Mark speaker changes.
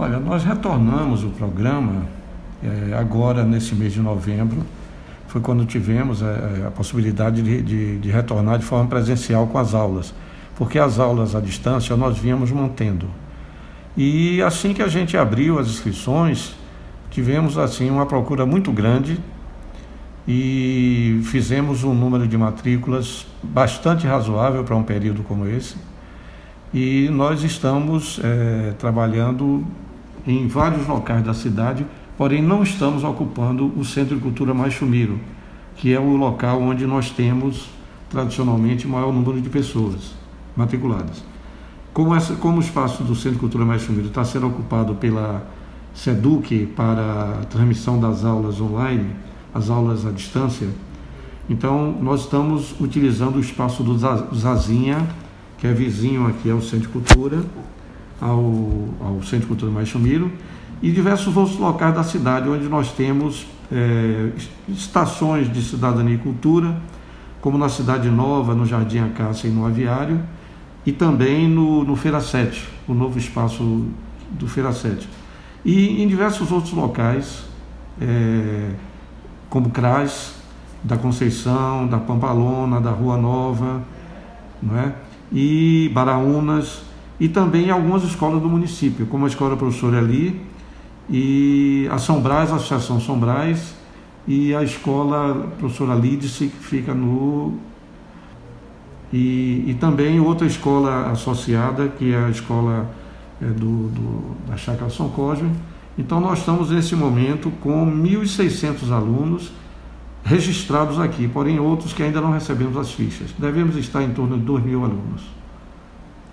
Speaker 1: Olha, nós retornamos o programa é, agora nesse mês de novembro, foi quando tivemos é, a possibilidade de, de, de, retornar de forma presencial com as aulas, porque as aulas à distância nós vínhamos mantendo. E assim que a gente abriu as inscrições, tivemos assim uma procura muito grande e fizemos um número de matrículas bastante razoável para um período como esse. E nós estamos é, trabalhando em vários locais da cidade, porém não estamos ocupando o Centro de Cultura Mais Chumiro, que é o local onde nós temos tradicionalmente maior número de pessoas matriculadas. Como, essa, como o espaço do Centro de Cultura Mais Chumiro está sendo ocupado pela SEDUC para a transmissão das aulas online, as aulas à distância, então nós estamos utilizando o espaço do Zazinha, que é vizinho aqui ao Centro de Cultura, ao, ao Centro de Cultura Mais Chumiro, e diversos outros locais da cidade onde nós temos é, estações de cidadania e cultura, como na Cidade Nova, no Jardim Acácia e no Aviário, e também no, no Feira 7, o novo espaço do Feira 7. E em diversos outros locais, é, como CRAS, da Conceição, da Pampalona, da Rua Nova, não é? e Baraunas, e também algumas escolas do município, como a Escola Professora Ali, e a São Brás, a Associação São Brás, e a Escola Professora Lídice, que fica no. E, e também outra escola associada, que é a Escola é, do, do, da Chácara São Cosme. Então, nós estamos nesse momento com 1.600 alunos registrados aqui, porém outros que ainda não recebemos as fichas. Devemos estar em torno de 2 mil alunos.